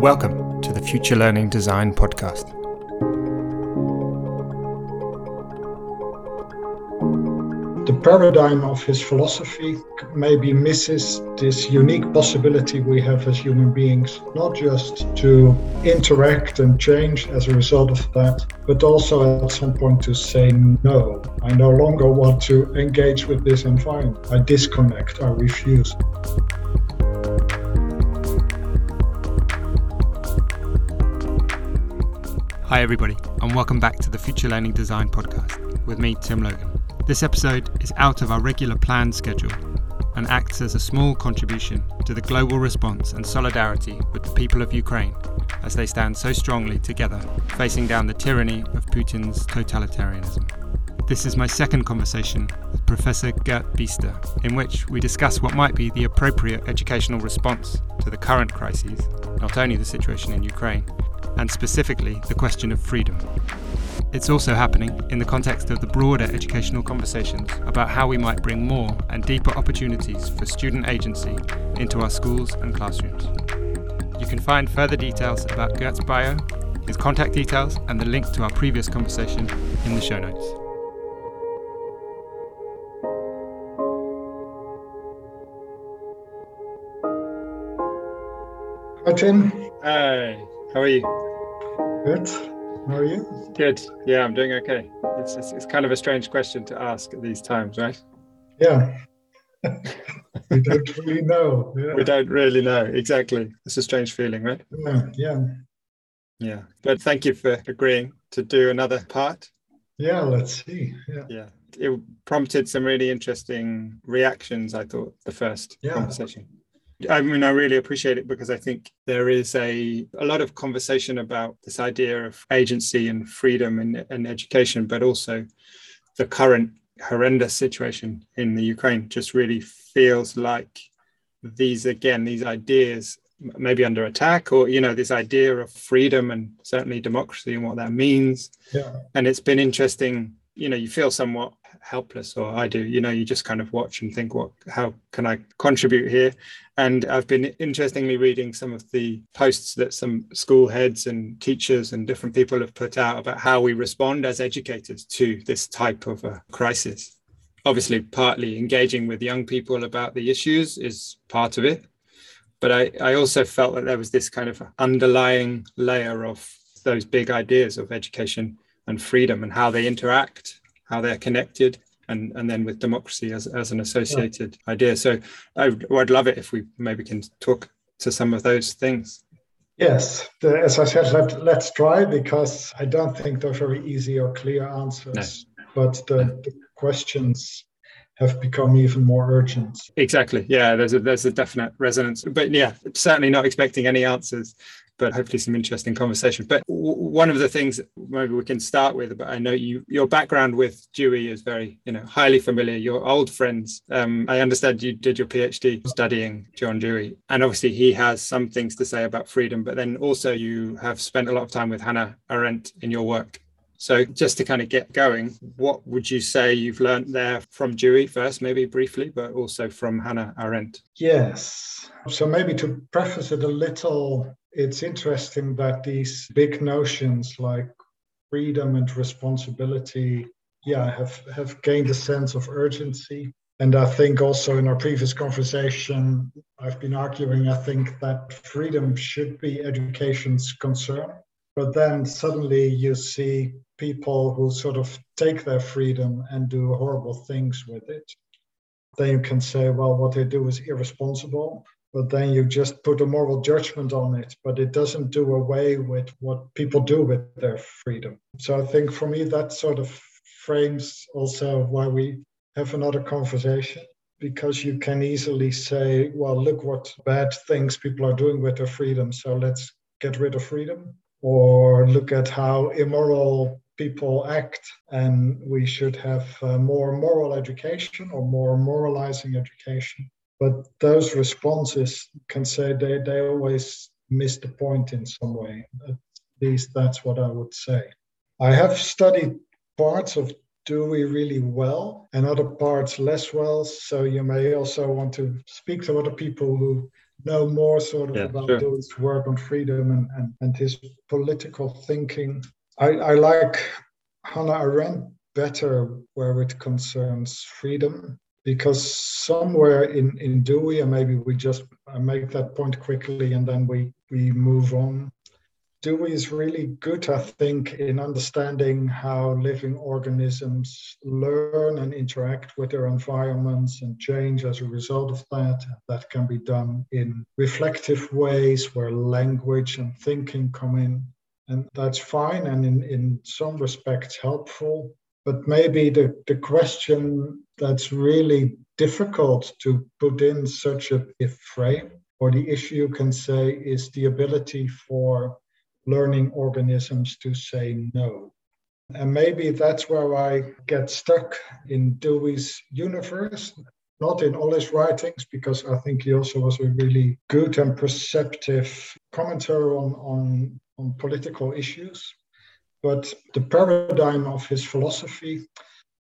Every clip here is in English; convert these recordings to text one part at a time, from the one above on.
Welcome to the Future Learning Design Podcast. The paradigm of his philosophy maybe misses this unique possibility we have as human beings, not just to interact and change as a result of that, but also at some point to say no. I no longer want to engage with this environment. I disconnect, I refuse. Hi, everybody, and welcome back to the Future Learning Design Podcast with me, Tim Logan. This episode is out of our regular planned schedule and acts as a small contribution to the global response and solidarity with the people of Ukraine as they stand so strongly together facing down the tyranny of Putin's totalitarianism. This is my second conversation with Professor Gert Biesta, in which we discuss what might be the appropriate educational response to the current crises, not only the situation in Ukraine, and specifically the question of freedom. It's also happening in the context of the broader educational conversations about how we might bring more and deeper opportunities for student agency into our schools and classrooms. You can find further details about Gert's bio, his contact details, and the link to our previous conversation in the show notes. Hi, Tim. Hi, how are you? Good. How are you? Good. Yeah, I'm doing okay. It's, it's, it's kind of a strange question to ask at these times, right? Yeah. we don't really know. Yeah. We don't really know. Exactly. It's a strange feeling, right? Yeah. Yeah. Yeah. But thank you for agreeing to do another part. Yeah, let's see. Yeah. Yeah. It prompted some really interesting reactions, I thought, the first Yeah. conversation. I mean, I really appreciate it because I think there is a, a lot of conversation about this idea of agency and freedom and, and education, but also the current horrendous situation in the Ukraine just really feels like these, again, these ideas maybe under attack or, you know, this idea of freedom and certainly democracy and what that means. Yeah. And it's been interesting, you know, you feel somewhat helpless or I do, you know, you just kind of watch and think, what, how can I contribute here? And I've been interestingly reading some of the posts that some school heads and teachers and different people have put out about how we respond as educators to this type of a crisis. Obviously, partly engaging with young people about the issues is part of it. But I, I also felt that there was this kind of underlying layer of those big ideas of education and freedom and how they interact, how they're connected, and, and then with democracy as, as an associated idea. So I would, I'd love it if we maybe can talk to some of those things. Yes. The, as I said, let, let's try because I don't think they're very easy or clear answers. But the, the questions have become even more urgent. Exactly. Yeah, there's a there's a definite resonance. But yeah, certainly not expecting any answers, but hopefully some interesting conversation. But w- one of the things maybe we can start with, but I know you your background with Dewey is very you know highly familiar. Your old friends. Um, I understand you did your PhD studying John Dewey, and obviously he has some things to say about freedom. But then also you have spent a lot of time with Hannah Arendt in your work. So just to kind of get going, what would you say you've learned there from Dewey first, maybe briefly, but also from Hannah Arendt? Yes. So maybe to preface it a little, it's interesting that these big notions like freedom and responsibility, yeah, have, have gained a sense of urgency. And I think also in our previous conversation, I've been arguing, I think that freedom should be education's concern. But then suddenly you see people who sort of take their freedom and do horrible things with it. Then you can say, well, what they do is irresponsible. But then you just put a moral judgment on it, but it doesn't do away with what people do with their freedom. So I think for me, that sort of frames also why we have another conversation because you can easily say, well, look what bad things people are doing with their freedom. So let's get rid of freedom. Or look at how immoral people act, and we should have uh, more moral education or more moralizing education. But those responses can say they, they always miss the point in some way. At least that's what I would say. I have studied parts of Dewey really well and other parts less well. So you may also want to speak to other people who know more sort of Yeah, about sure. Dewey's work on freedom and, and, and his political thinking. I, I like Hannah Arendt better where it concerns freedom because somewhere in, in Dewey, and maybe we just make that point quickly and then we, we move on. Dewey is really good, I think, in understanding how living organisms learn and interact with their environments and change as a result of that. That can be done in reflective ways where language and thinking come in. And that's fine and in, in some respects helpful. But maybe the, the question that's really difficult to put in such a, if frame, or the issue you can say, is the ability for learning organisms to say no. And maybe that's where I get stuck in Dewey's universe, not in all his writings, because I think he also was a really good and perceptive commentator on, on, on political issues. But the paradigm of his philosophy,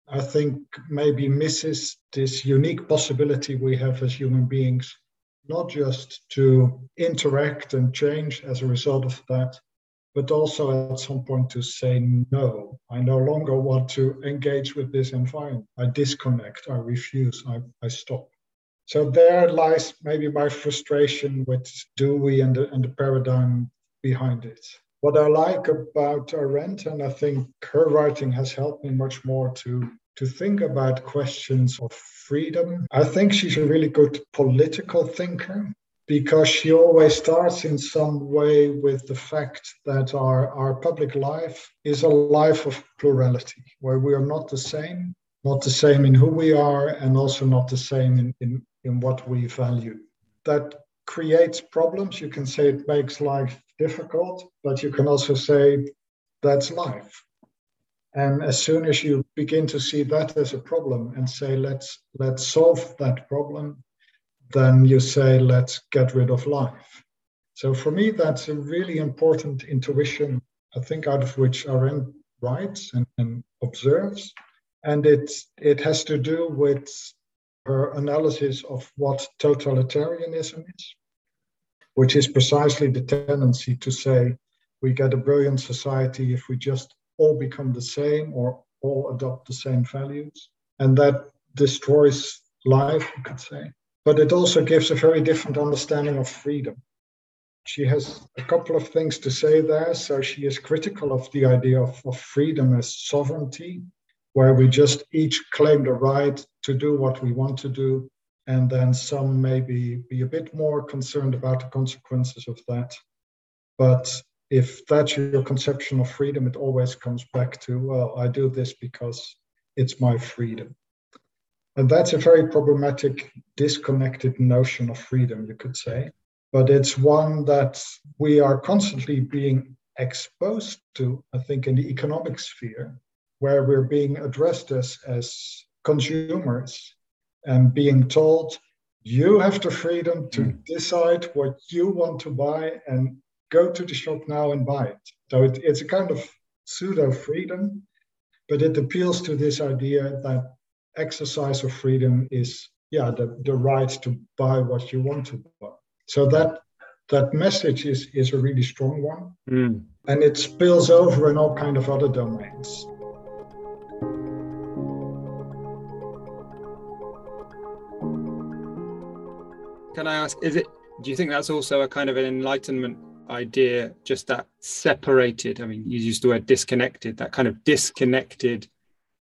I think, maybe misses this unique possibility we have as human beings, not just to interact and change as a result of that, but also at some point to say no. I no longer want to engage with this environment. I disconnect, I refuse, I, I stop. So there lies maybe my frustration with Dewey and the, and the paradigm behind it. What I like about Arendt, and I think her writing has helped me much more to, to think about questions of freedom. I think she's a really good political thinker because she always starts in some way with the fact that our, our public life is a life of plurality, where we are not the same, not the same in who we are, and also not the same in, in, in what we value. That creates problems. You can say it makes life difficult, but you can also say that's life. And as soon as you begin to see that as a problem and say let's let's solve that problem, then you say, let's get rid of life. So for me, that's a really important intuition, I think, out of which Arendt writes and, and observes. And it, it has to do with her analysis of what totalitarianism is, which is precisely the tendency to say we get a brilliant society if we just all become the same or all adopt the same values. And that destroys life, you could say but it also gives a very different understanding of freedom. She has a couple of things to say there. So she is critical of the idea of, of freedom as sovereignty, where we just each claim the right to do what we want to do. And then some maybe be a bit more concerned about the consequences of that. But if that's your conception of freedom, it always comes back to, well, I do this because it's my freedom. And that's a very problematic, disconnected notion of freedom, you could say. But it's one that we are constantly being exposed to, I think, in the economic sphere, where we're being addressed as, as consumers and being told, you have the freedom to mm. decide what you want to buy and go to the shop now and buy it. So it, it's a kind of pseudo freedom, but it appeals to this idea that exercise of freedom is yeah the, the right to buy what you want to buy so that that message is is a really strong one mm. and it spills over in all kind of other domains can i ask is it do you think that's also a kind of an enlightenment idea just that separated i mean you used the word disconnected that kind of disconnected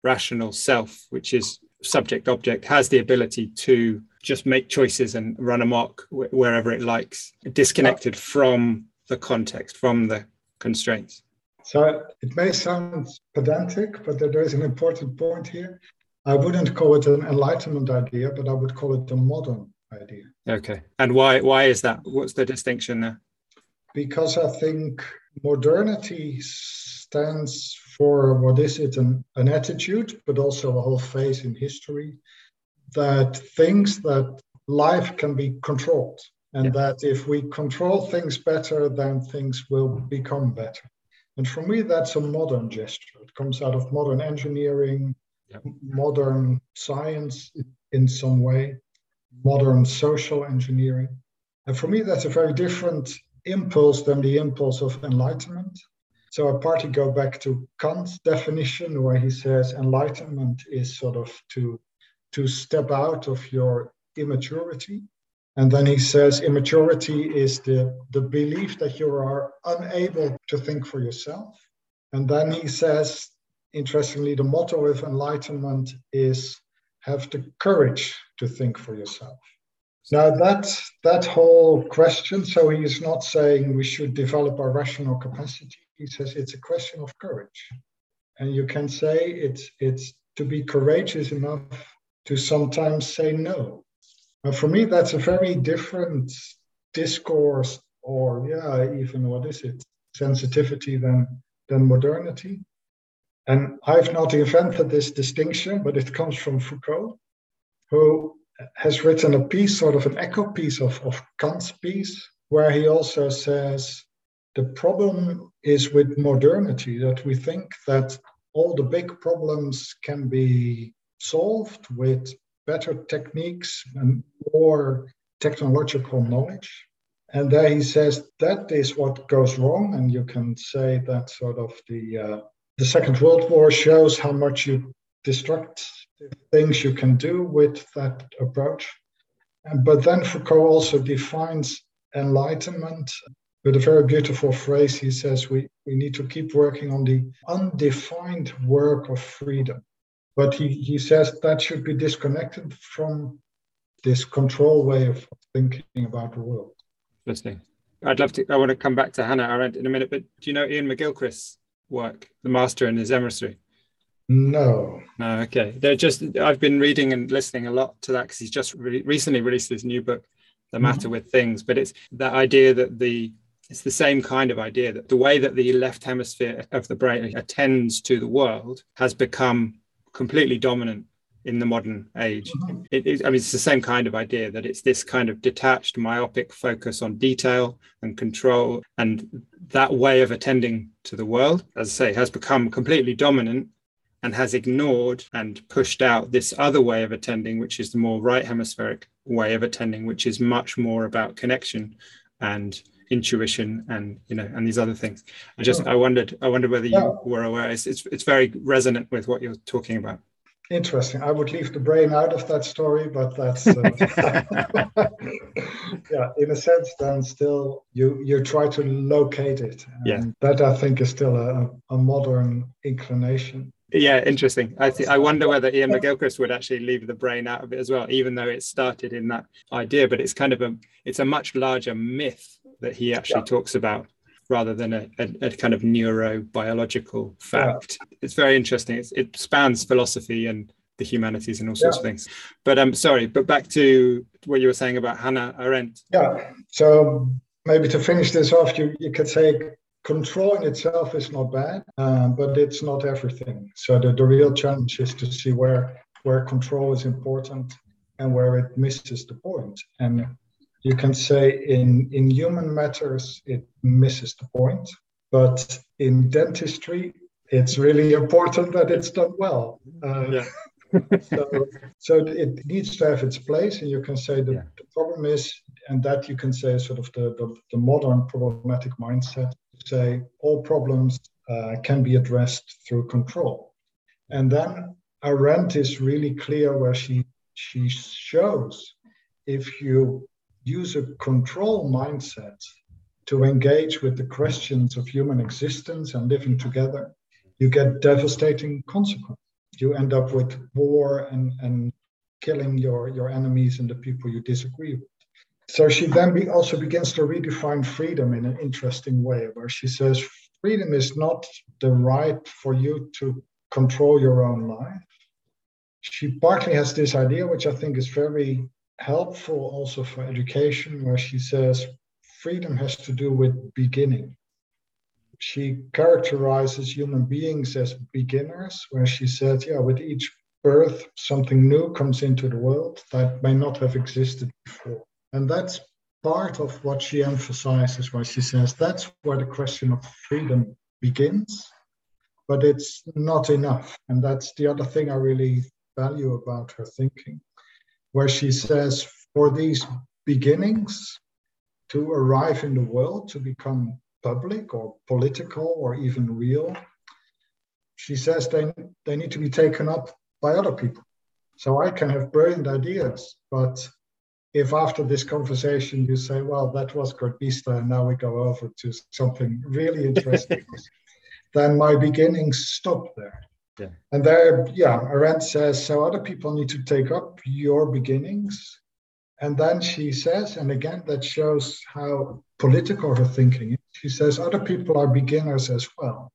rational self, which is subject object, has the ability to just make choices and run amok wherever it likes, disconnected from the context, from the constraints. So it may sound pedantic, but there is an important point here. I wouldn't call it an enlightenment idea, but I would call it a modern idea. Okay. And why why is that? What's the distinction there? Because I think modernity stands for what is it an, an attitude but also a whole phase in history that thinks that life can be controlled and yeah. that if we control things better then things will become better and for me that's a modern gesture it comes out of modern engineering yeah. modern science in some way modern social engineering And for me, that's a very different impulse than the impulse of enlightenment. So I partly go back to Kant's definition, where he says enlightenment is sort of to, to step out of your immaturity. And then he says immaturity is the, the belief that you are unable to think for yourself. And then he says, interestingly, the motto of enlightenment is have the courage to think for yourself. Now that that whole question, so he is not saying we should develop our rational capacity. He says it's a question of courage. And you can say it's it's to be courageous enough to sometimes say no. Now for me, that's a very different discourse, or yeah, even what is it, sensitivity than than modernity. And I've not invented this distinction, but it comes from Foucault, who has written a piece, sort of an echo piece of, of Kant's piece, where he also says the problem is with modernity that we think that all the big problems can be solved with better techniques and more technological knowledge. And there he says that is what goes wrong. And you can say that sort of the, uh, the Second World War shows how much you destruct things you can do with that approach. But then Foucault also defines enlightenment with a very beautiful phrase. He says we, we need to keep working on the undefined work of freedom. But he, he says that should be disconnected from this control way of thinking about the world. Interesting. I'd love to, I want to come back to Hannah Arendt in a minute, but do you know Iain McGilchrist's work, The Master and His Emissary? No. No, okay. They're just, I've been reading and listening a lot to that because he's just re- recently released his new book, The mm-hmm. Matter with Things. But it's that idea that the, it's the same kind of idea that the way that the left hemisphere of the brain attends to the world has become completely dominant in the modern age. Mm-hmm. It, it, I mean, it's the same kind of idea that it's this kind of detached, myopic focus on detail and control. And that way of attending to the world, as I say, has become completely dominant and has ignored and pushed out this other way of attending, which is the more right hemispheric way of attending, which is much more about connection and intuition and you know and these other things. I just I wondered I wondered whether you were aware. It's, it's it's very resonant with what you're talking about. Interesting. I would leave the brain out of that story, but that's uh, yeah. In a sense, then still you you try to locate it. And yeah. That I think is still a, a modern inclination yeah interesting i th- i wonder whether Iain mcgilchrist would actually leave the brain out of it as well even though it started in that idea but it's kind of a it's a much larger myth that he actually yeah. talks about rather than a, a, a, kind of neurobiological fact yeah. it's very interesting it's, it spans philosophy and the humanities and all sorts yeah. of things but i'm um, sorry but back to what you were saying about hannah arendt yeah so maybe to finish this off you, you could say controlling itself is not bad, um, but it's not everything. So the, the real challenge is to see where where control is important and where it misses the point. And you can say in in human matters it misses the point, but in dentistry it's really important that it's done well. Uh, yeah. so, so it needs to have its place, and you can say that yeah. the problem is, and that you can say is sort of the, the, the modern problematic mindset say all problems uh, can be addressed through control. And then Arendt is really clear where she, she shows if you use a control mindset to engage with the questions of human existence and living together, you get devastating consequences. You end up with war and, and killing your, your enemies and the people you disagree with. So she then be, also begins to redefine freedom in an interesting way, where she says freedom is not the right for you to control your own life. She partly has this idea, which I think is very helpful also for education, where she says freedom has to do with beginning. She characterizes human beings as beginners, where she says, yeah, with each birth, something new comes into the world that may not have existed before. And that's part of what she emphasizes, where she says that's where the question of freedom begins, but it's not enough. And that's the other thing I really value about her thinking, where she says for these beginnings, to arrive in the world, to become public or political or even real, she says they, they need to be taken up by other people. So I can have brilliant ideas, but if after this conversation you say, well, that was Biesta, and now we go over to something really interesting, then my beginnings stop there. Yeah. And there, yeah, Arendt says, so other people need to take up your beginnings. And then she says, and again, that shows how political her thinking is. She says, other people are beginners as well.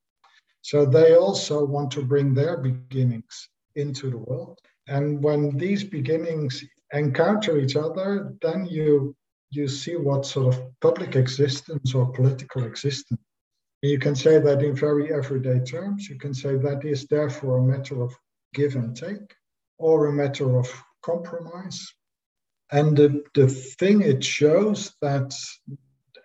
So they also want to bring their beginnings into the world. And when these beginnings encounter each other, then you you see what sort of public existence or political existence. You can say that in very everyday terms. You can say that is therefore a matter of give and take or a matter of compromise. And the, the thing it shows that,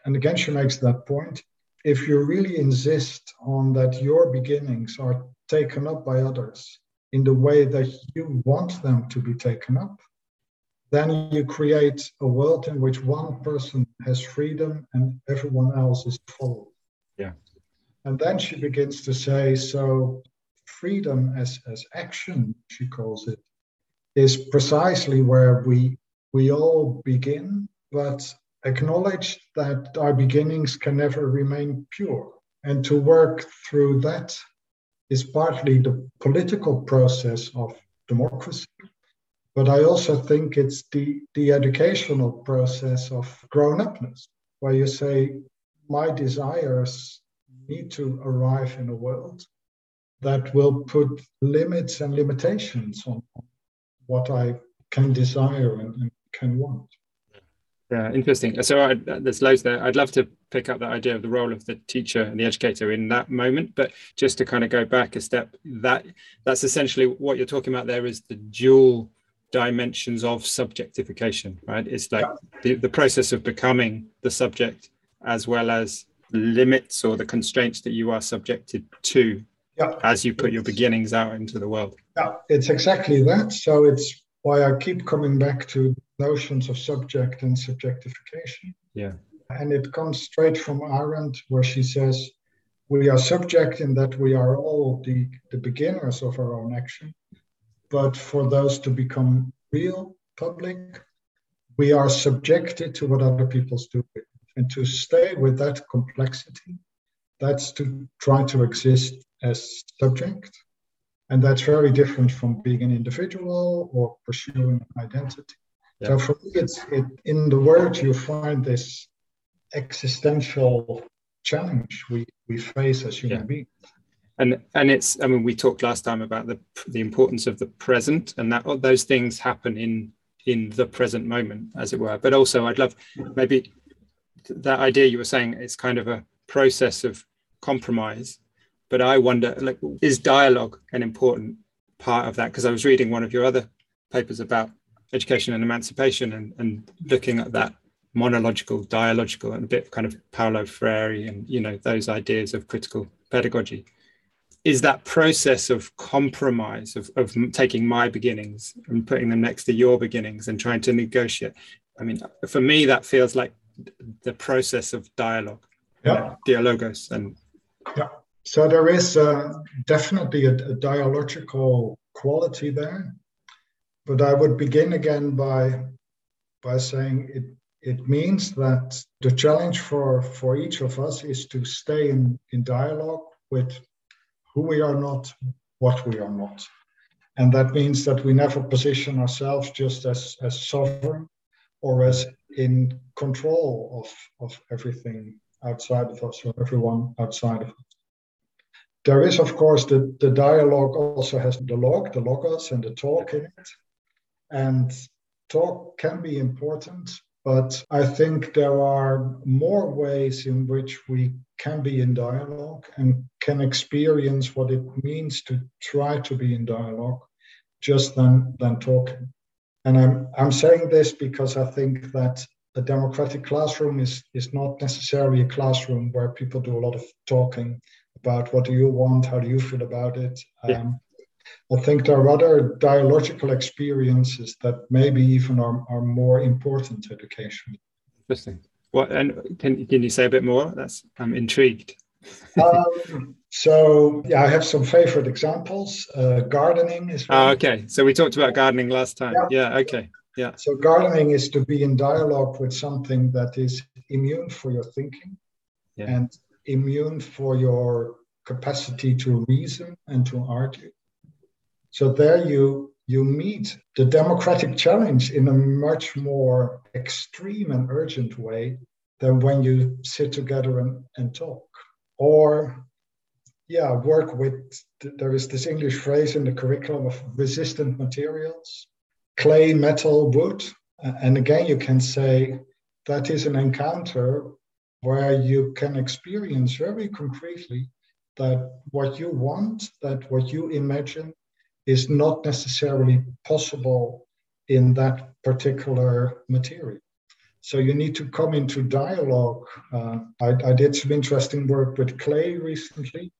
and again, she makes that point, if you really insist on that your beginnings are taken up by others in the way that you want them to be taken up, then you create a world in which one person has freedom and everyone else is followed. Yeah. And then she begins to say, so freedom as, as action, she calls it, is precisely where we we all begin, but acknowledge that our beginnings can never remain pure. And to work through that is partly the political process of democracy, but I also think it's the, the educational process of grown upness, where you say, my desires need to arrive in a world that will put limits and limitations on what I can desire and, and can want. Yeah, interesting. So I, there's loads there. I'd love to pick up that idea of the role of the teacher and the educator in that moment, but just to kind of go back a step, that that's essentially what you're talking about. There is the dual dimensions of subjectification, right? It's like the, the process of becoming the subject as well as limits or the constraints that you are subjected to yeah. as you put your beginnings out into the world. Yeah, it's exactly that. So it's why I keep coming back to notions of subject and subjectification. Yeah. And it comes straight from Arendt, where she says, we are subject in that we are all the, the beginners of our own action. But for those to become real, public, we are subjected to what other people's do. And to stay with that complexity, that's to try to exist as subject. And that's very different from being an individual or pursuing identity. Yeah. So for me, it's it, in the word you find this existential challenge we, we face as human yeah. beings and and it's i mean we talked last time about the the importance of the present and that those things happen in in the present moment as it were but also i'd love maybe that idea you were saying it's kind of a process of compromise but i wonder like is dialogue an important part of that? Because i was reading one of your other papers about education and emancipation and, and looking at that monological dialogical and a bit kind of paulo freire and you know those ideas of critical pedagogy. Is that process of compromise of, of taking my beginnings and putting them next to your beginnings and trying to negotiate? I mean for me that feels like the process of dialogue. Yeah. Dialogos and yeah so there is uh, definitely a, a dialogical quality there but i would begin again by by saying it it means that the challenge for for each of us is to stay in in dialogue with who we are not, what we are not. And that means that we never position ourselves just as, as sovereign or as in control of, of everything outside of us or everyone outside of us. There is, of course, the, the dialogue also has the log, the logos, and the talk in it. And talk can be important, but I think there are more ways in which we can be in dialogue and can experience what it means to try to be in dialogue just than, than talking. And I'm, I'm saying this because I think that a democratic classroom is, is not necessarily a classroom where people do a lot of talking about what do you want, how do you feel about it. Yeah. Um, I think there are other dialogical experiences that maybe even are, are more important education. Interesting. What and can can you say a bit more? That's I'm intrigued. um, so yeah, I have some favorite examples. Uh, gardening is. Oh, okay. So we talked about gardening last time. Yeah. yeah. Okay. Yeah. So gardening is to be in dialogue with something that is immune for your thinking, yeah. and immune for your capacity to reason and to argue. So there you you meet the democratic challenge in a much more extreme and urgent way than when you sit together and, and talk. Or yeah, work with there is this English phrase in the curriculum of resistant materials, clay, metal, wood. And again, you can say that is an encounter where you can experience very concretely that what you want, that what you imagine is not necessarily possible in that particular material. So you need to come into dialogue. Uh, I, I, did some interesting work with clay recently,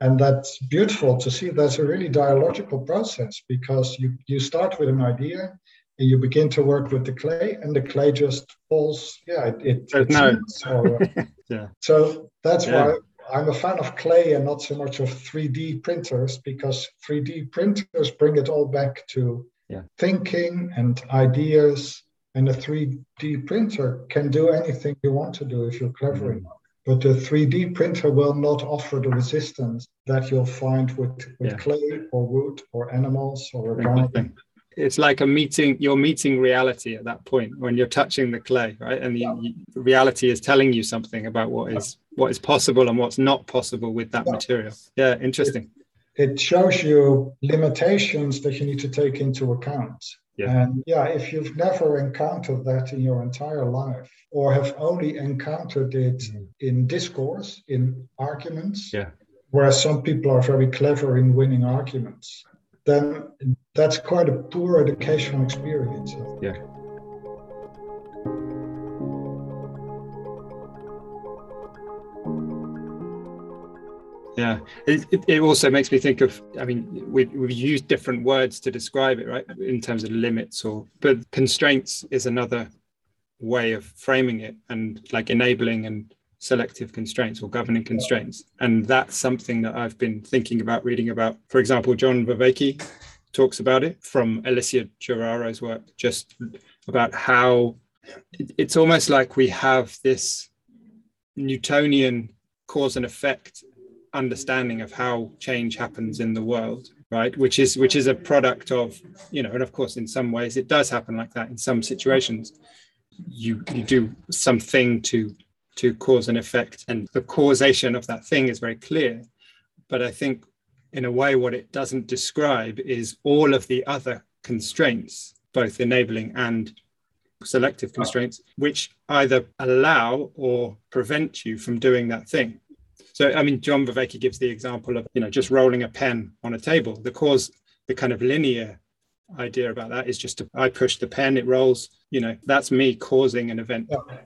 and that's beautiful to see. That's a really dialogical process because you, you start with an idea and you begin to work with the clay, and the clay just falls. Yeah, it. it no. Or, yeah. So that's yeah. why I'm a fan of clay and not so much of 3D printers because 3D printers bring it all back to yeah. thinking and ideas. And a 3D printer can do anything you want to do if you're clever mm-hmm. enough. But the 3D printer will not offer the resistance that you'll find with, with yeah. clay or wood or animals or a garden it's like a meeting you're meeting reality at that point when you're touching the clay right and the yeah. reality is telling you something about what is what is possible and what's not possible with that yeah. material yeah interesting it, it, shows you limitations that you need to take into account yeah. and yeah if you've never encountered that in your entire life or have only encountered it mm. in discourse in arguments yeah whereas some people are very clever in winning arguments then that's quite a poor educational experience. Yeah. Yeah, it, it, also makes me think of. I mean, we, we've used different words to describe it, right? In terms of limits, or but constraints is another way of framing it, and like enabling and selective constraints or governing constraints. And that's something that I've been thinking about, reading about. For example, John Vervaeke talks about it from Alicia Juarrero's work, just about how it's almost like we have this Newtonian cause and effect understanding of how change happens in the world right? Which is which is a product of you know and of course in some ways it does happen like that in some situations. You you do something to to cause an effect and the causation of that thing is very clear. But i think in a way what it doesn't describe is all of the other constraints both enabling and selective constraints which either allow or prevent you from doing that thing. So i mean john Vervaeke gives the example of you know just rolling a pen on a table. The cause the kind of linear idea about that is just to, i push the pen it rolls you know that's me causing an event okay.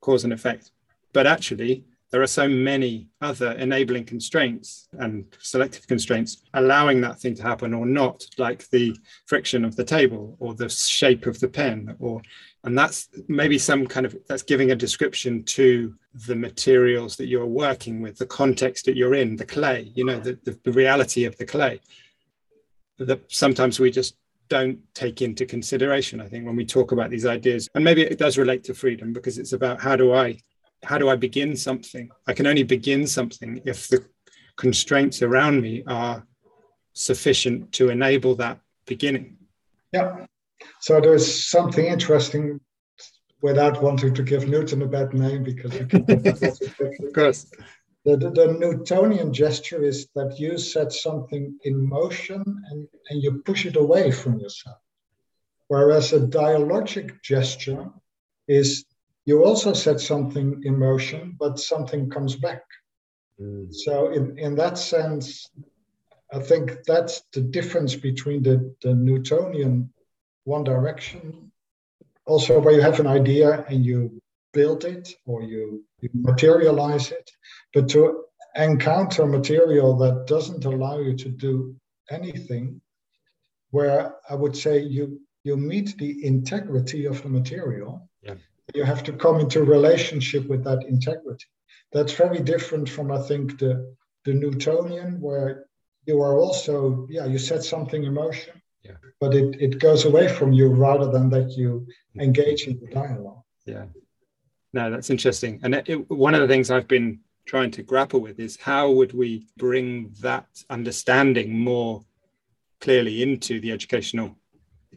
cause and effect. But actually, there are so many other enabling constraints and selective constraints allowing that thing to happen or not, like the friction of the table or the shape of the pen, or and that's maybe some kind of that's giving a description to the materials that you're working with, the context that you're in, the clay, you know, the, the, reality of the clay. That sometimes we just don't take into consideration, I think, when we talk about these ideas. And maybe it does relate to freedom because it's about how do I how do I begin something? I can only begin something if the constraints around me are sufficient to enable that beginning. Yeah. So there's something interesting without wanting to give Newton a bad name because you can of course. The, the, the, Newtonian gesture is that you set something in motion and, and you push it away from yourself. Whereas a dialogic gesture is you also set something in motion, but something comes back. Mm. So, in, in that sense, I think that's the difference between the, the Newtonian one direction, also where you have an idea and you build it or you, you materialize it, but to encounter material that doesn't allow you to do anything, where I would say you you meet the integrity of the material You have to come into relationship with that integrity. That's very different from, I think, the, the Newtonian, where you are also, yeah, you set something in motion, yeah. but it, it goes away from you rather than that you mm-hmm. engage in the dialogue. Yeah. No, that's interesting. And it, one of the things I've been trying to grapple with is how would we bring that understanding more clearly into the educational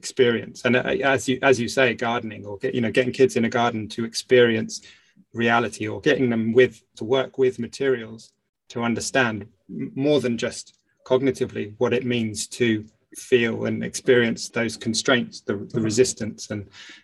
experience. And uh, as you as you say gardening or get, you know getting kids in a garden to experience reality or getting them with to work with materials to understand more than just cognitively what it means to feel and experience those constraints the, the resistance. And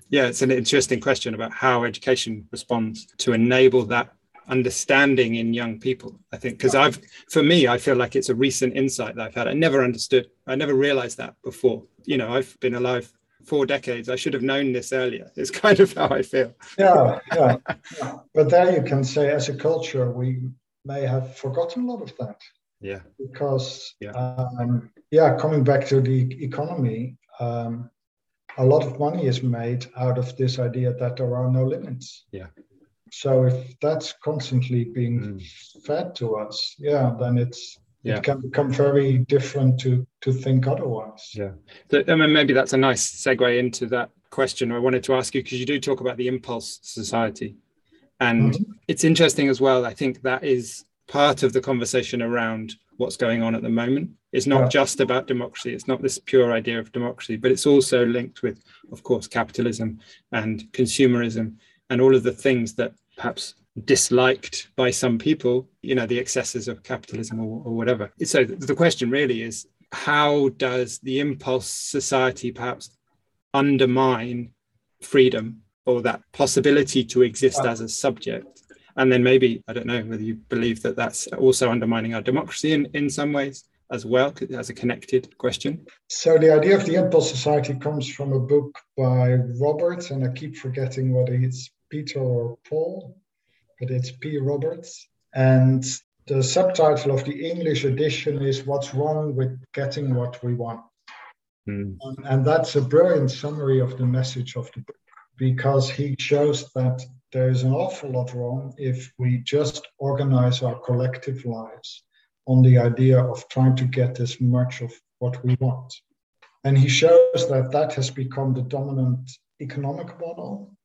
yeah it's an interesting question about how education responds to enable that understanding in young people i think because i've for me i feel like it's a recent insight that i've had. I never understood i never realized that before. You know i've been alive four decades. I should have known this earlier. It's kind of how i feel. Yeah yeah, yeah. but there you can say as a culture we may have forgotten a lot of that. Yeah. Because yeah, um, yeah coming back to the economy um, a lot of money is made out of this idea that there are no limits. Yeah so if that's constantly being mm. fed to us, yeah, then it's yeah. it can become very different to to think otherwise. Yeah, I mean, maybe that's a nice segue into that question I wanted to ask you because you do talk about the impulse society, and mm-hmm. it's interesting as well. I think that is part of the conversation around what's going on at the moment. It's not yeah. just about democracy. It's not this pure idea of democracy, but it's also linked with, of course, capitalism and consumerism and all of the things that perhaps disliked by some people, you know, the excesses of capitalism or, or whatever. So the question really is how does the impulse society perhaps undermine freedom or that possibility to exist as a subject? And then maybe, I don't know whether you believe that that's also undermining our democracy in, in some ways as well as a connected question? So the idea of the impulse society comes from a book by Robert, and I keep forgetting whether it's Peter or Paul, but it's P. Roberts. And the subtitle of the English edition is What's Wrong with Getting What We Want. Mm. And, and that's a brilliant summary of the message of the book because he shows that there's an awful lot wrong if we just organize our collective lives on the idea of trying to get as much of what we want. And he shows that that has become the dominant economic model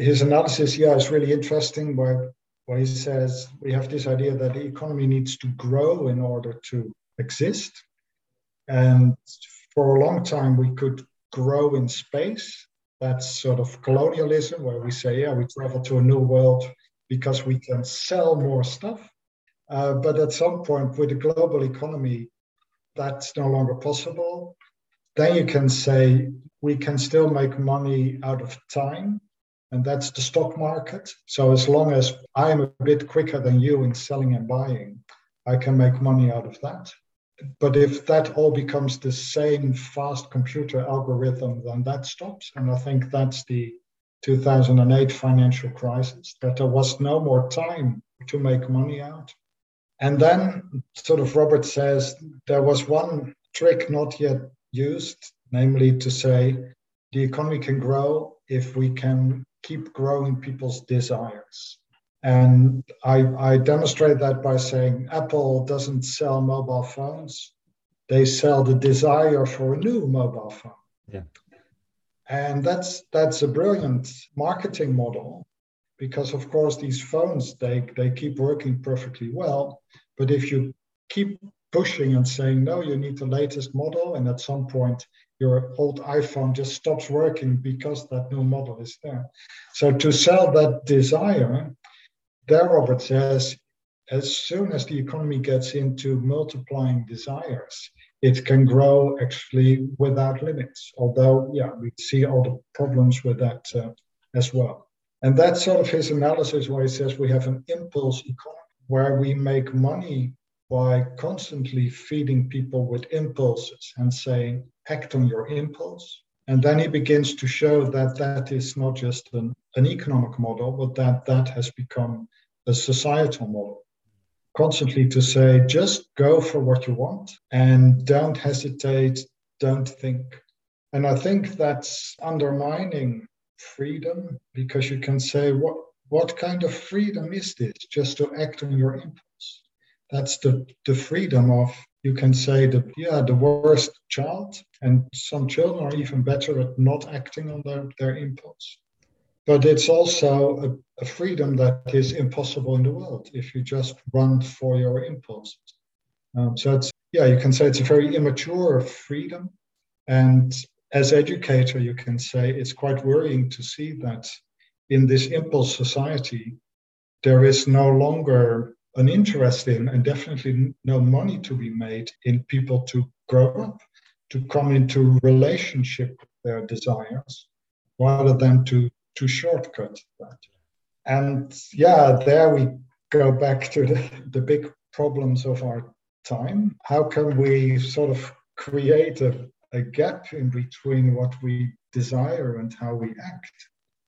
his analysis here is really interesting where, where he says we have this idea that the economy needs to grow in order to exist. And for a long time, we could grow in space. That's sort of colonialism, where we say, yeah, we travel to a new world because we can sell more stuff. Uh, but at some point, with the global economy, that's no longer possible. Then you can say we can still make money out of time and that's the stock market. So as long as I'm a bit quicker than you in selling and buying, I can make money out of that. But if that all becomes the same fast computer algorithm, then that stops. And I think that's the 2008 financial crisis, that there was no more time to make money out. And then, sort of, Robert says there was one trick not yet used, namely to say the economy can grow if we can keep growing people's desires. And I, I demonstrate that by saying Apple doesn't sell mobile phones, they sell the desire for a new mobile phone. Yeah. And that's that's a brilliant marketing model because of course these phones they, they keep working perfectly well. But if you keep pushing and saying no, you need the latest model, and at some point your old iPhone just stops working because that new model is there. So to sell that desire, there Robert says, as soon as the economy gets into multiplying desires, it can grow actually without limits. Although, yeah, we see all the problems with that uh, as well. And that's sort of his analysis where he says we have an impulse economy where we make money by constantly feeding people with impulses and saying, act on your impulse. And then he begins to show that that is not just an, an economic model, but that that has become a societal model. Constantly to say, just go for what you want and don't hesitate, don't think. And I think that's undermining freedom because you can say what what kind of freedom is this just to act on your impulse that's the the freedom of you can say that yeah the worst child and some children are even better at not acting on their, their impulse. But it's also a, a freedom that is impossible in the world if you just run for your impulses. Um, so it's yeah you can say it's a very immature freedom. And as educator you can say it's quite worrying to see that in this impulse society there is no longer an interest in and definitely no money to be made in people to grow up, to come into relationship with their desires, rather than to to shortcut that. And yeah, there we go back to the, the big problems of our time. How can we sort of create a, a gap in between what we desire and how we act?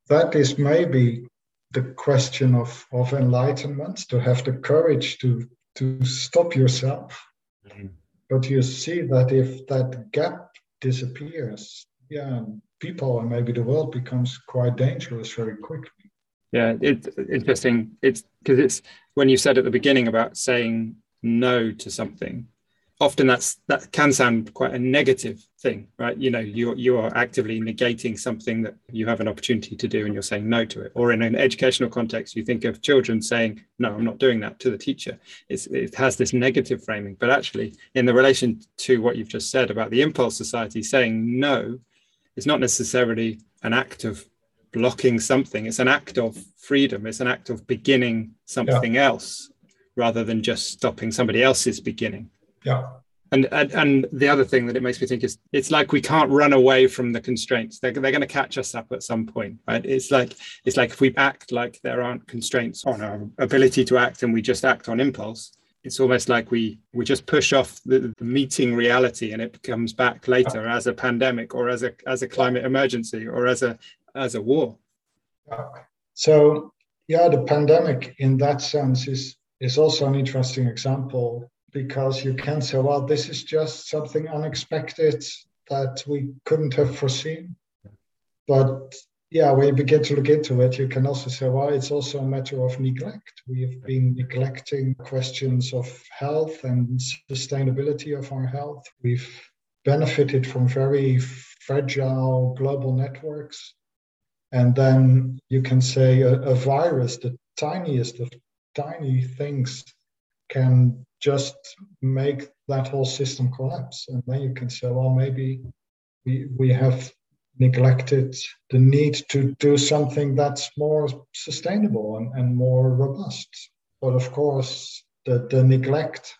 That is maybe the question of, of enlightenment, to have the courage to, to stop yourself. Mm-hmm. But you see that if that gap disappears, yeah, people and maybe the world becomes quite dangerous very quickly. Yeah, it's interesting. It's because it's when you said at the beginning about saying no to something, often that's that can sound quite a negative thing right? You know you you are actively negating something that you have an opportunity to do and you're saying no to it. Or in an educational context you think of children saying no i'm not doing that to the teacher. It's, it has this negative framing. But actually in the relation to what you've just said about the impulse society saying no is not necessarily an act of blocking something. It's an act of freedom. It's an act of beginning something yeah. else rather than just stopping somebody else's beginning yeah. And, and, and the other thing that it makes me think is it's like we can't run away from the constraints. They're, they're going to catch us up at some point, right? It's like it's like if we act like there aren't constraints on our ability to act and we just act on impulse, it's almost like we we just push off the, the meeting reality and it comes back later as a pandemic or as a as a climate emergency or as a as a war. So yeah, the pandemic in that sense is is also an interesting example because you can say, well, this is just something unexpected that we couldn't have foreseen. But yeah, when you begin to look into it, you can also say, well, it's also a matter of neglect. We have been neglecting questions of health and sustainability of our health. We've benefited from very fragile global networks. And then you can say a, a virus, the tiniest of tiny things, can just make that whole system collapse. And then you can say, well, maybe we, we have neglected the need to do something that's more sustainable and, and more robust. But of course, the, the neglect,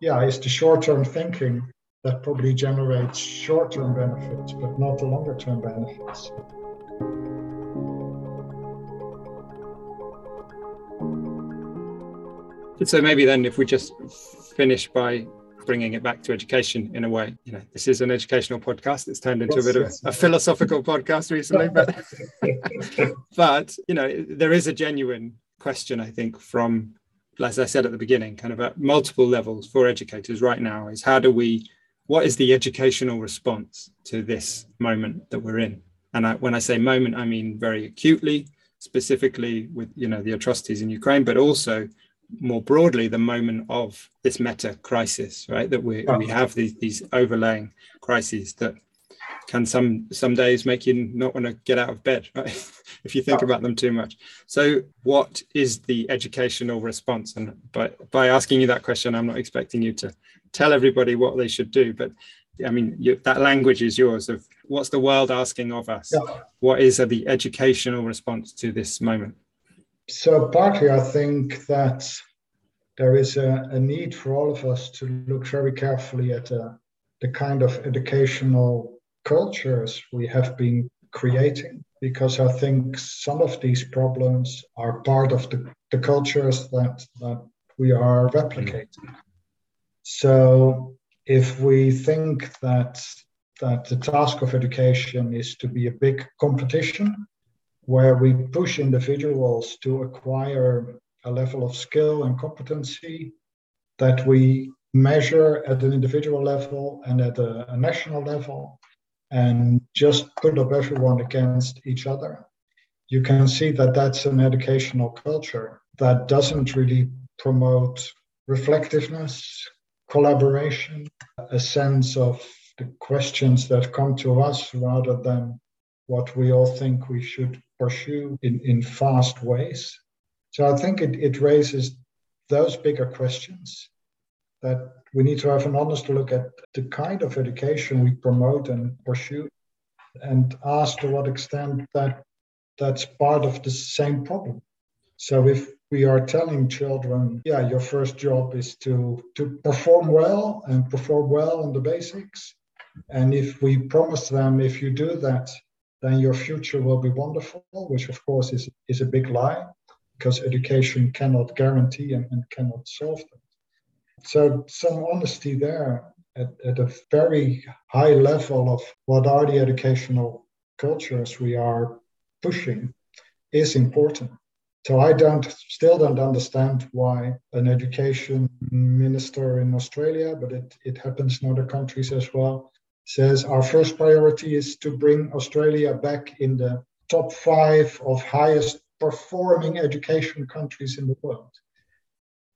yeah, is the short term thinking that probably generates short term benefits, but not the longer term benefits. So maybe then if we just finish by bringing it back to education in a way you know this is an educational podcast. It's turned into a bit of a philosophical podcast recently but but you know there is a genuine question i think from as i said at the beginning kind of at multiple levels for educators right now is how do we what is the educational response to this moment that we're in? And I, when i say moment i mean very acutely specifically with you know the atrocities in ukraine but also more broadly the moment of this meta crisis, right? That we we oh. have these these overlaying crises that can some some days make you not want to get out of bed, right? if you think oh. about them too much. So, what is the educational response? And by by asking you that question, I'm not expecting you to tell everybody what they should do, but I mean you, that language is yours. Of what's the world asking of us? Yeah. What is the educational response to this moment? So partly, I think that there is a, a, need for all of us to look very carefully at uh, the kind of educational cultures we have been creating, because I think some of these problems are part of the, the cultures that, that we are replicating. So if we think that that the task of education is to be a big competition where we push individuals to acquire a level of skill and competency that we measure at an individual level and at a, a national level and just put up everyone against each other you can see that that's an educational culture that doesn't really promote reflectiveness, collaboration, a sense of the questions that come to us rather than what we all think we should pursue in, in fast ways. So I think it, it raises those bigger questions that we need to have an honest look at the kind of education we promote and pursue and ask to what extent that that's part of the same problem. So if we are telling children, yeah, your first job is to, to perform well and perform well on the basics. And if we promise them, if you do that, then your future will be wonderful, which of course is, is a big lie because education cannot guarantee and, and cannot solve that. So some honesty there at, at a very high level of what are the educational cultures we are pushing is important. So I don't still don't understand why an education minister in Australia, but it, it happens in other countries as well, says our first priority is to bring Australia back in the top five of highest performing education countries in the world.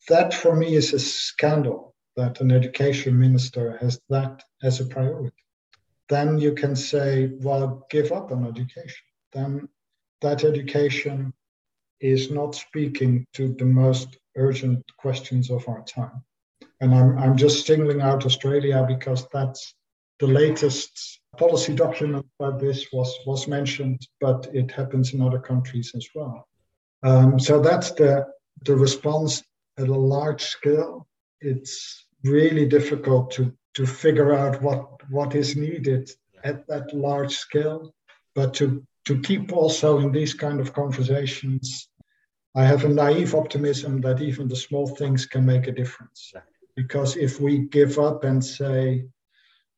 That for me is a scandal that an education minister has that as a priority. Then you can say, well, give up on education. Then that education is not speaking to the most urgent questions of our time. And I'm, I'm just singling out Australia because that's the latest policy document about this was, was mentioned, but it happens in other countries as well. Um, so that's the, the response at a large scale. It's really difficult to, to figure out what, what is needed at that large scale, but to, to keep also in these kind of conversations, I have a naive optimism that even the small things can make a difference. Because if we give up and say,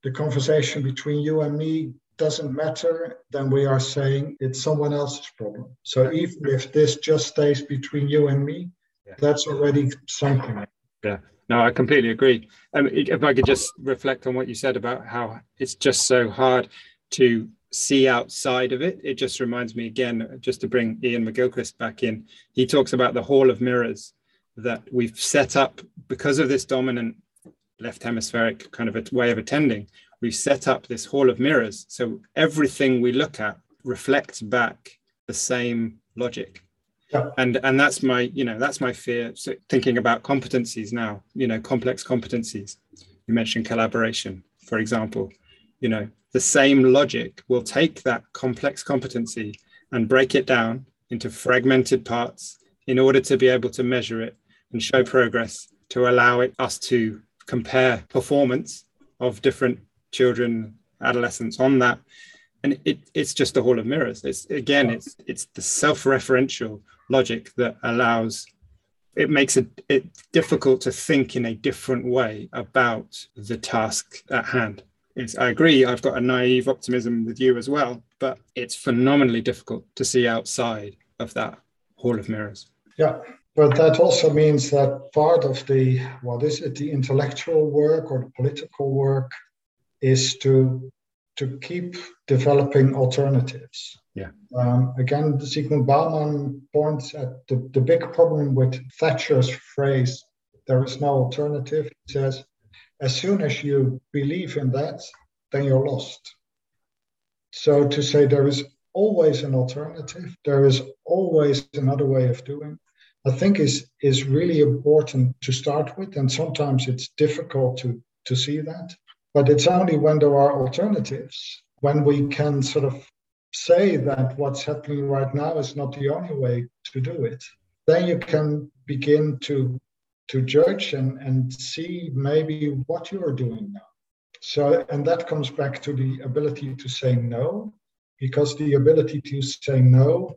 the conversation between you and me doesn't matter, then we are saying it's someone else's problem. So even if this just stays between you and me, yeah. that's already something. Yeah. No, I completely agree. Um, if I could just reflect on what you said about how it's just so hard to see outside of it, it just reminds me again, just to bring Iain McGilchrist back in, he talks about the hall of mirrors that we've set up because of this dominant left hemispheric kind of a way of attending, we've set up this hall of mirrors. So everything we look at reflects back the same logic. Yeah. And and that's my, you know, that's my fear. So thinking about competencies now, you know, complex competencies. You mentioned collaboration, for example. You know, the same logic will take that complex competency and break it down into fragmented parts in order to be able to measure it and show progress to allow it us to compare performance of different children, adolescents on that. And it, it's just a hall of mirrors. It's again, it's it's the self-referential logic that allows it makes it, it difficult to think in a different way about the task at hand. It's, I agree, I've got a naive optimism with you as well, but it's phenomenally difficult to see outside of that hall of mirrors. Yeah, but that also means that part of the, what is it, the intellectual work or the political work is to, to keep developing alternatives. Yeah. Um, again, Zygmunt Bauman points at the, the big problem with Thatcher's phrase, there is no alternative. He says, as soon as you believe in that, then you're lost. So to say there is always an alternative, there is always another way of doing, I think is is really important to start with, and sometimes it's difficult to to see that. But it's only when there are alternatives, when we can sort of say that what's happening right now is not the only way to do it, then you can begin to to judge and, and see maybe what you are doing now. So, and that comes back to the ability to say no, because the ability to say no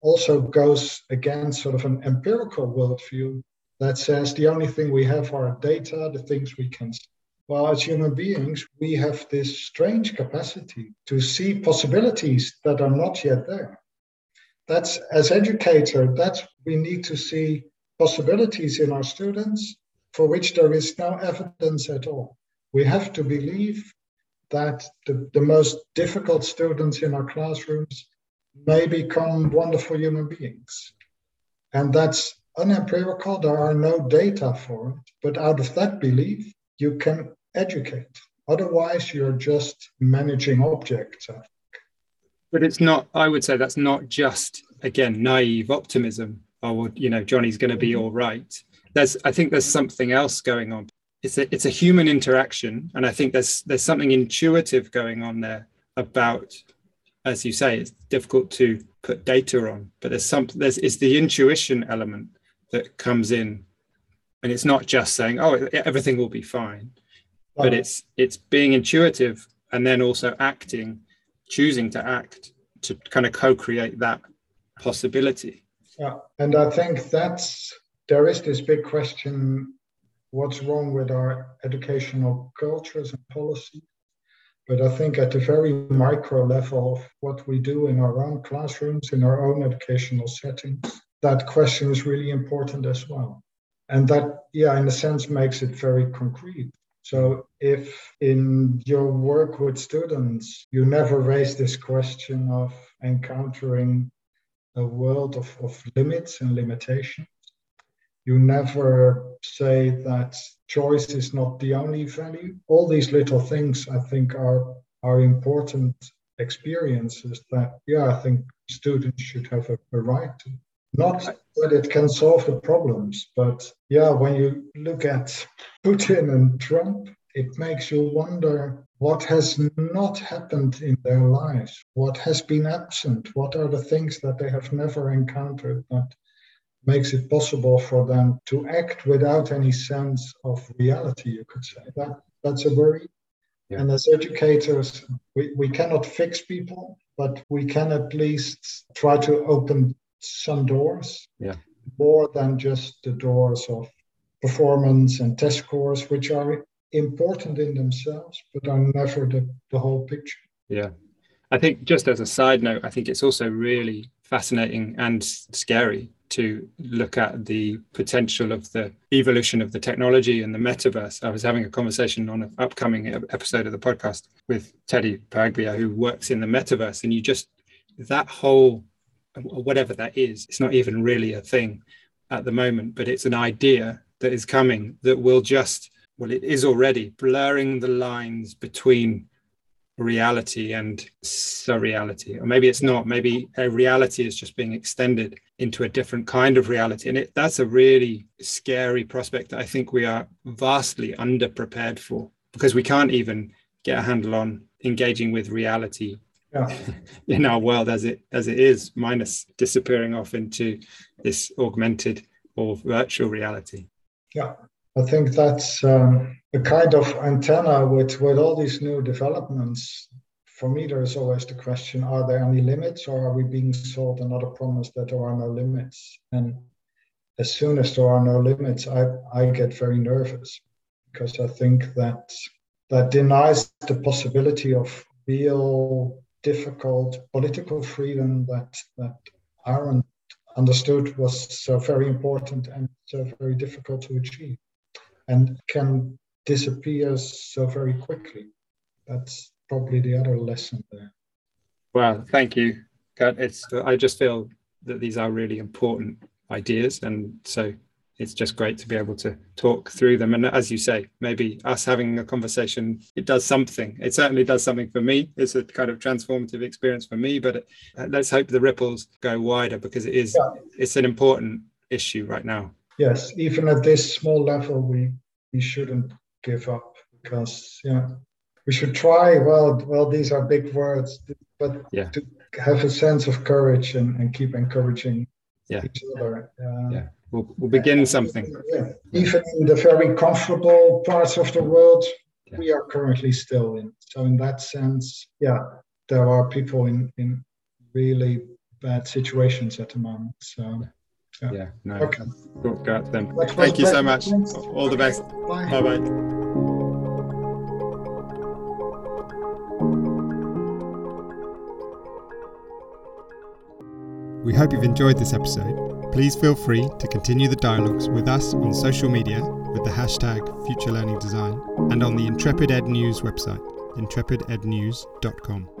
also goes against sort of an empirical worldview that says the only thing we have are data, the things we can see. Well, as human beings, we have this strange capacity to see possibilities that are not yet there. That's as educator, that's we need to see possibilities in our students for which there is no evidence at all. We have to believe that the, the most difficult students in our classrooms may become wonderful human beings. And that's unempirical, there are no data for it. But out of that belief, you can educate. Otherwise, you're just managing objects. But it's not, I would say that's not just, again, naive optimism. Oh, well, you know, Johnny's going to be mm-hmm. all right. There's, I think there's something else going on. It's a, it's a human interaction. And I think there's, there's something intuitive going on there about, as you say, it's difficult to put data on, but there's something, there's, it's the intuition element that comes in. And it's not just saying, oh, everything will be fine but it's it's being intuitive and then also acting choosing to act to kind of co-create that possibility. Yeah and i think that's there is this big question what's wrong with our educational cultures and policies but i think at the very micro level of what we do in our own classrooms in our own educational settings that question is really important as well. And that yeah in a sense makes it very concrete. So, if in your work with students, you never raise this question of encountering a world of, of limits and limitations, you never say that choice is not the only value. All these little things, I think, are, are important experiences that, yeah, I think students should have a, a right to. Not that it can solve the problems, but yeah, when you look at Putin and Trump, it makes you wonder what has not happened in their lives, what has been absent, what are the things that they have never encountered that makes it possible for them to act without any sense of reality, you could say. That that's a worry. Yeah. And as educators, we, we cannot fix people, but we can at least try to open some doors yeah. more than just the doors of performance and test scores, which are important in themselves, but are never the, the whole picture. Yeah. I think just as a side note, I think it's also really fascinating and scary to look at the potential of the evolution of the technology and the metaverse. I was having a conversation on an upcoming episode of the podcast with Teddy Paglia, who works in the metaverse, and you just that whole whatever that is, it's not even really a thing at the moment, but it's an idea that is coming that will just, well, it is already blurring the lines between reality and surreality. Or maybe it's not, maybe a reality is just being extended into a different kind of reality. And it, that's a really scary prospect that I think we are vastly underprepared for because we can't even get a handle on engaging with reality yeah. in our world as it as it is, minus disappearing off into this augmented or virtual reality. Yeah, I think that's um, a kind of antenna with with all these new developments. For me, there is always the question: Are there any limits, or are we being sold another promise that there are no limits? And as soon as there are no limits, I I get very nervous because I think that that denies the possibility of real difficult political freedom that that Arendt understood was so very important and so very difficult to achieve, and can disappear so very quickly. That's probably the other lesson there. Well, thank you, It's I just feel that these are really important ideas, and so it's just great to be able to talk through them. And as you say, maybe us having a conversation, it does something. It certainly does something for me. It's a kind of transformative experience for me, but uh, let's hope the ripples go wider because it is, yeah. it's an important issue right now. Yes, even at this small level, we, we shouldn't give up because, yeah, we should try. Well, well, these are big words, but yeah. to have a sense of courage and, and keep encouraging yeah. each other. Uh, yeah we'll, we'll begin something. Yeah. Even in the very comfortable parts of the world, yeah. we are currently still in. So in that sense, yeah, there are people in in really bad situations at the moment. So. Yeah, yeah no. Okay. Go, out them. Thank you so much. All the best. Bye bye. We hope you've enjoyed this episode Please feel free to continue the dialogues with us on social media with the hashtag Future Learning Design and on the Intrepid Ed News website, intrepidednews.com.